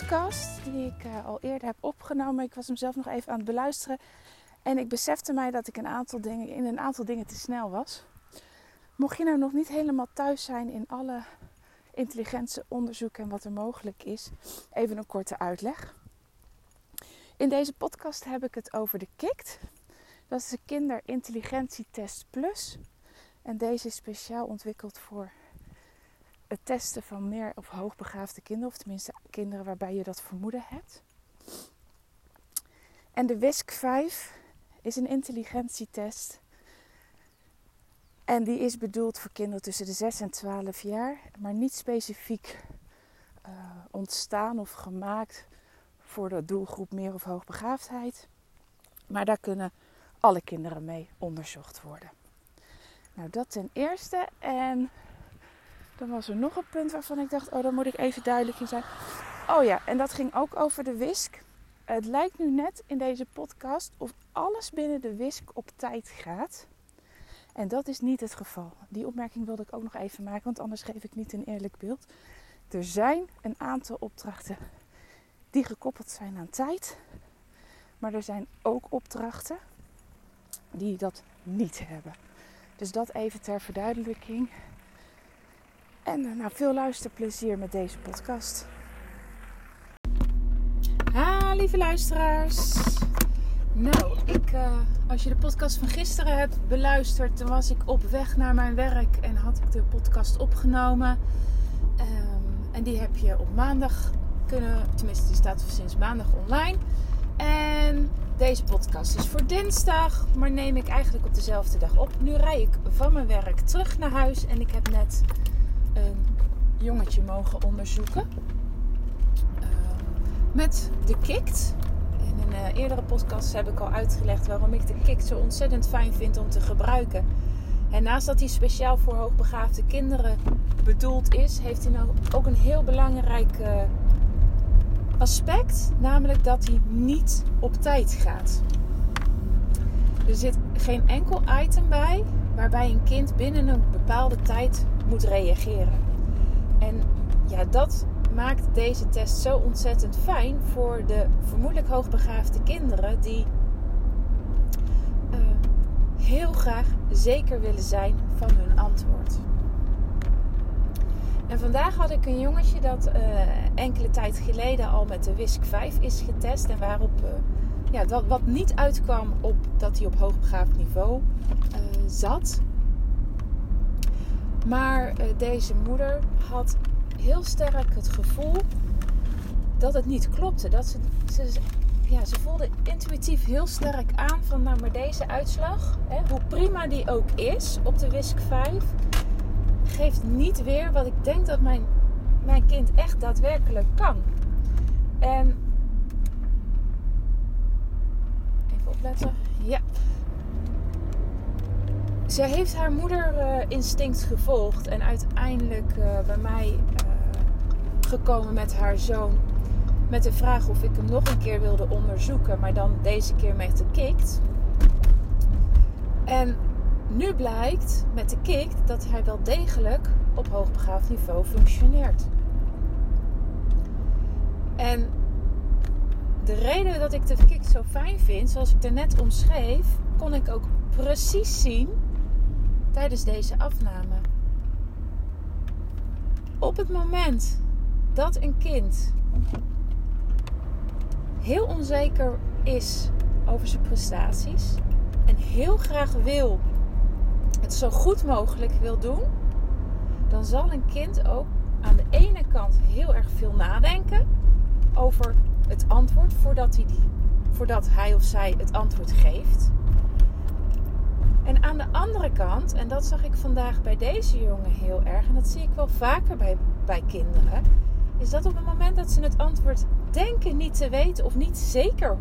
podcast die ik uh, al eerder heb opgenomen. Ik was hem zelf nog even aan het beluisteren en ik besefte mij dat ik een aantal dingen, in een aantal dingen te snel was. Mocht je nou nog niet helemaal thuis zijn in alle intelligentieonderzoeken en wat er mogelijk is, even een korte uitleg. In deze podcast heb ik het over de KICT. Dat is de Kinderintelligentietest Plus. En deze is speciaal ontwikkeld voor het testen van meer of hoogbegaafde kinderen, of tenminste kinderen waarbij je dat vermoeden hebt. En de WISC 5 is een intelligentietest. En die is bedoeld voor kinderen tussen de 6 en 12 jaar, maar niet specifiek uh, ontstaan of gemaakt voor de doelgroep meer of hoogbegaafdheid. Maar daar kunnen alle kinderen mee onderzocht worden. Nou, dat ten eerste. En dan was er nog een punt waarvan ik dacht: oh, daar moet ik even duidelijk in zijn. Oh ja, en dat ging ook over de WISC. Het lijkt nu net in deze podcast of alles binnen de WISC op tijd gaat. En dat is niet het geval. Die opmerking wilde ik ook nog even maken, want anders geef ik niet een eerlijk beeld. Er zijn een aantal opdrachten die gekoppeld zijn aan tijd. Maar er zijn ook opdrachten die dat niet hebben. Dus dat even ter verduidelijking. En eh, nou, veel luisterplezier met deze podcast. Ha, lieve luisteraars. Nou, ik, uh, als je de podcast van gisteren hebt beluisterd, dan was ik op weg naar mijn werk en had ik de podcast opgenomen. Um, en die heb je op maandag kunnen, tenminste, die staat sinds maandag online. En deze podcast is voor dinsdag, maar neem ik eigenlijk op dezelfde dag op. Nu rij ik van mijn werk terug naar huis en ik heb net een jongetje mogen onderzoeken. Uh, met de KICT. In een uh, eerdere podcast heb ik al uitgelegd waarom ik de KICT zo ontzettend fijn vind om te gebruiken. En naast dat hij speciaal voor hoogbegaafde kinderen bedoeld is, heeft hij nou ook een heel belangrijk uh, aspect, namelijk dat hij niet op tijd gaat. Er zit geen enkel item bij waarbij een kind binnen een bepaalde tijd moet reageren. En ja, dat maakt deze test zo ontzettend fijn voor de vermoedelijk hoogbegaafde kinderen die uh, heel graag zeker willen zijn van hun antwoord. En vandaag had ik een jongetje dat uh, enkele tijd geleden al met de WISC 5 is getest. En waarop uh, ja, wat, wat niet uitkwam op dat hij op hoogbegaafd niveau uh, zat. Maar deze moeder had heel sterk het gevoel dat het niet klopte. Dat ze, ze, ja, ze voelde intuïtief heel sterk aan van nou maar deze uitslag, hè, hoe prima die ook is op de WISC 5 geeft niet weer wat ik denk dat mijn, mijn kind echt daadwerkelijk kan. En Ja. Ze heeft haar moeder uh, gevolgd en uiteindelijk uh, bij mij uh, gekomen met haar zoon. Met de vraag of ik hem nog een keer wilde onderzoeken, maar dan deze keer met de kikt. En nu blijkt met de kick dat hij wel degelijk op hoogbegaafd niveau functioneert. En de reden dat ik de kick zo fijn vind, zoals ik net omschreef, kon ik ook precies zien tijdens deze afname. Op het moment dat een kind heel onzeker is over zijn prestaties en heel graag wil het zo goed mogelijk wil doen, dan zal een kind ook aan de ene kant heel erg veel nadenken over het antwoord voordat hij, die, voordat hij of zij het antwoord geeft. En aan de andere kant, en dat zag ik vandaag bij deze jongen heel erg, en dat zie ik wel vaker bij, bij kinderen, is dat op het moment dat ze het antwoord denken niet te weten of niet zeker,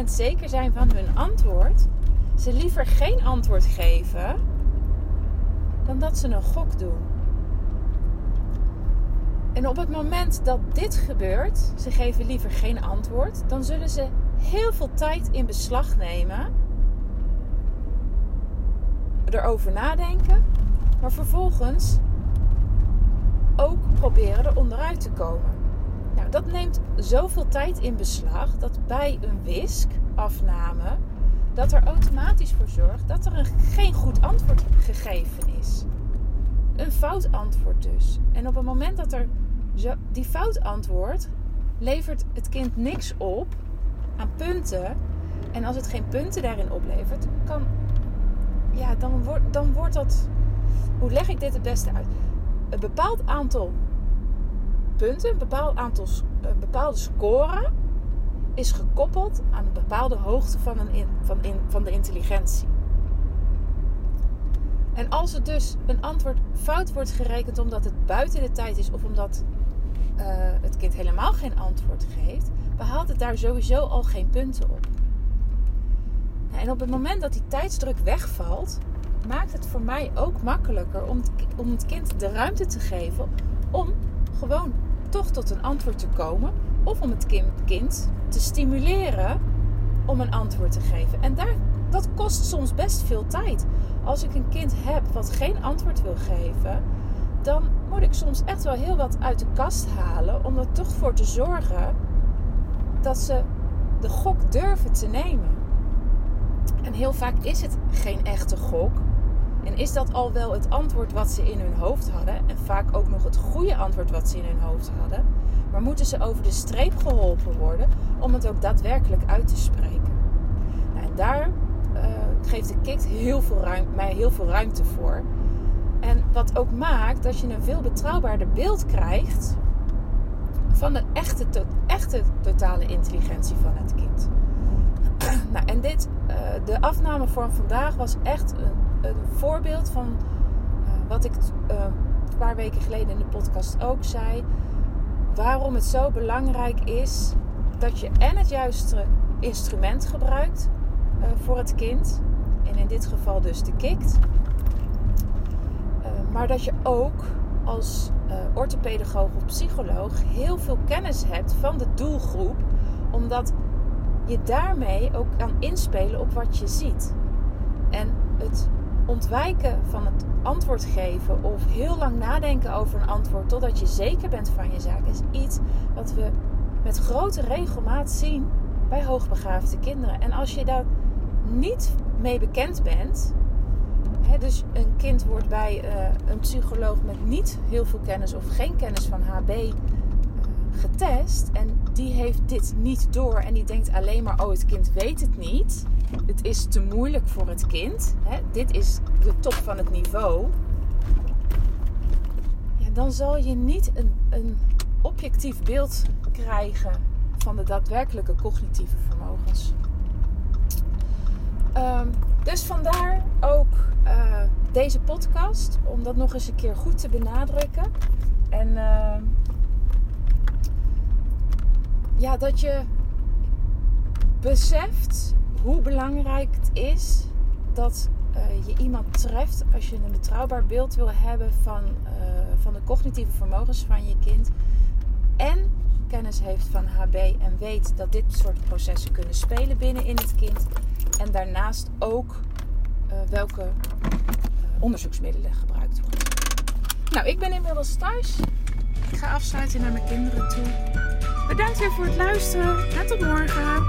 100% zeker zijn van hun antwoord, ze liever geen antwoord geven dan dat ze een gok doen. En op het moment dat dit gebeurt, ze geven liever geen antwoord, dan zullen ze heel veel tijd in beslag nemen, erover nadenken, maar vervolgens ook proberen er onderuit te komen. Nou, dat neemt zoveel tijd in beslag dat bij een WISC-afname dat er automatisch voor zorgt dat er een, geen goed antwoord gegeven is. Een fout antwoord dus. En op het moment dat er die fout antwoord levert het kind niks op aan punten. En als het geen punten daarin oplevert, kan, ja, dan, wordt, dan wordt dat. Hoe leg ik dit het beste uit? Een bepaald aantal punten, een bepaald aantal, bepaalde score is gekoppeld aan een bepaalde hoogte van, een van, in, van de intelligentie. En als het dus een antwoord fout wordt gerekend omdat het buiten de tijd is of omdat uh, het kind helemaal geen antwoord geeft, behaalt het daar sowieso al geen punten op. En op het moment dat die tijdsdruk wegvalt, maakt het voor mij ook makkelijker om om het kind de ruimte te geven om gewoon toch tot een antwoord te komen. Of om het kind te stimuleren om een antwoord te geven. En daar, dat kost soms best veel tijd. Als ik een kind heb wat geen antwoord wil geven, dan moet ik soms echt wel heel wat uit de kast halen om er toch voor te zorgen dat ze de gok durven te nemen. En heel vaak is het geen echte gok. En is dat al wel het antwoord wat ze in hun hoofd hadden? En vaak ook nog het goede antwoord wat ze in hun hoofd hadden. Maar moeten ze over de streep geholpen worden om het ook daadwerkelijk uit te spreken? Nou, en daar uh, geeft de KICT heel veel mij heel veel ruimte voor. En wat ook maakt dat je een veel betrouwbaarder beeld krijgt van de echte, echte totale intelligentie van het kind. nou, en dit, uh, de afname van vandaag was echt een, een voorbeeld van uh, wat ik uh, een paar weken geleden in de podcast ook zei. Waarom het zo belangrijk is dat je en het juiste instrument gebruikt voor het kind. En in dit geval dus de KICT. Maar dat je ook als uh, orthopedagoog of psycholoog heel veel kennis hebt van de doelgroep, omdat je daarmee ook kan inspelen op wat je ziet. En het ontwijken van het antwoord geven of heel lang nadenken over een antwoord totdat je zeker bent van je zaak is iets wat we met grote regelmaat zien bij hoogbegaafde kinderen. En als je daar niet mee bekend bent, dus een kind wordt bij uh, een psycholoog met niet heel veel kennis of geen kennis van HB eh, getest. En die heeft dit niet door. En die denkt alleen maar: oh, het kind weet het niet. Het is te moeilijk voor het kind. Dit is de top van het niveau. Ja, dan zal je niet een, een objectief beeld krijgen van de daadwerkelijke cognitieve vermogens. Um, dus vandaar ook uh, deze podcast, om dat nog eens een keer goed te benadrukken. En uh, ja, dat je beseft hoe belangrijk het is dat uh, je iemand treft als je een betrouwbaar beeld wil hebben van, van de cognitieve vermogens van je kind. En kennis heeft van HB en weet dat dit soort processen kunnen spelen binnen in het kind. En daarnaast ook uh, welke uh, onderzoeksmiddelen gebruikt worden. Nou, ik ben inmiddels thuis. Ik ga afsluiten naar mijn kinderen toe. Bedankt weer voor het luisteren en tot morgen.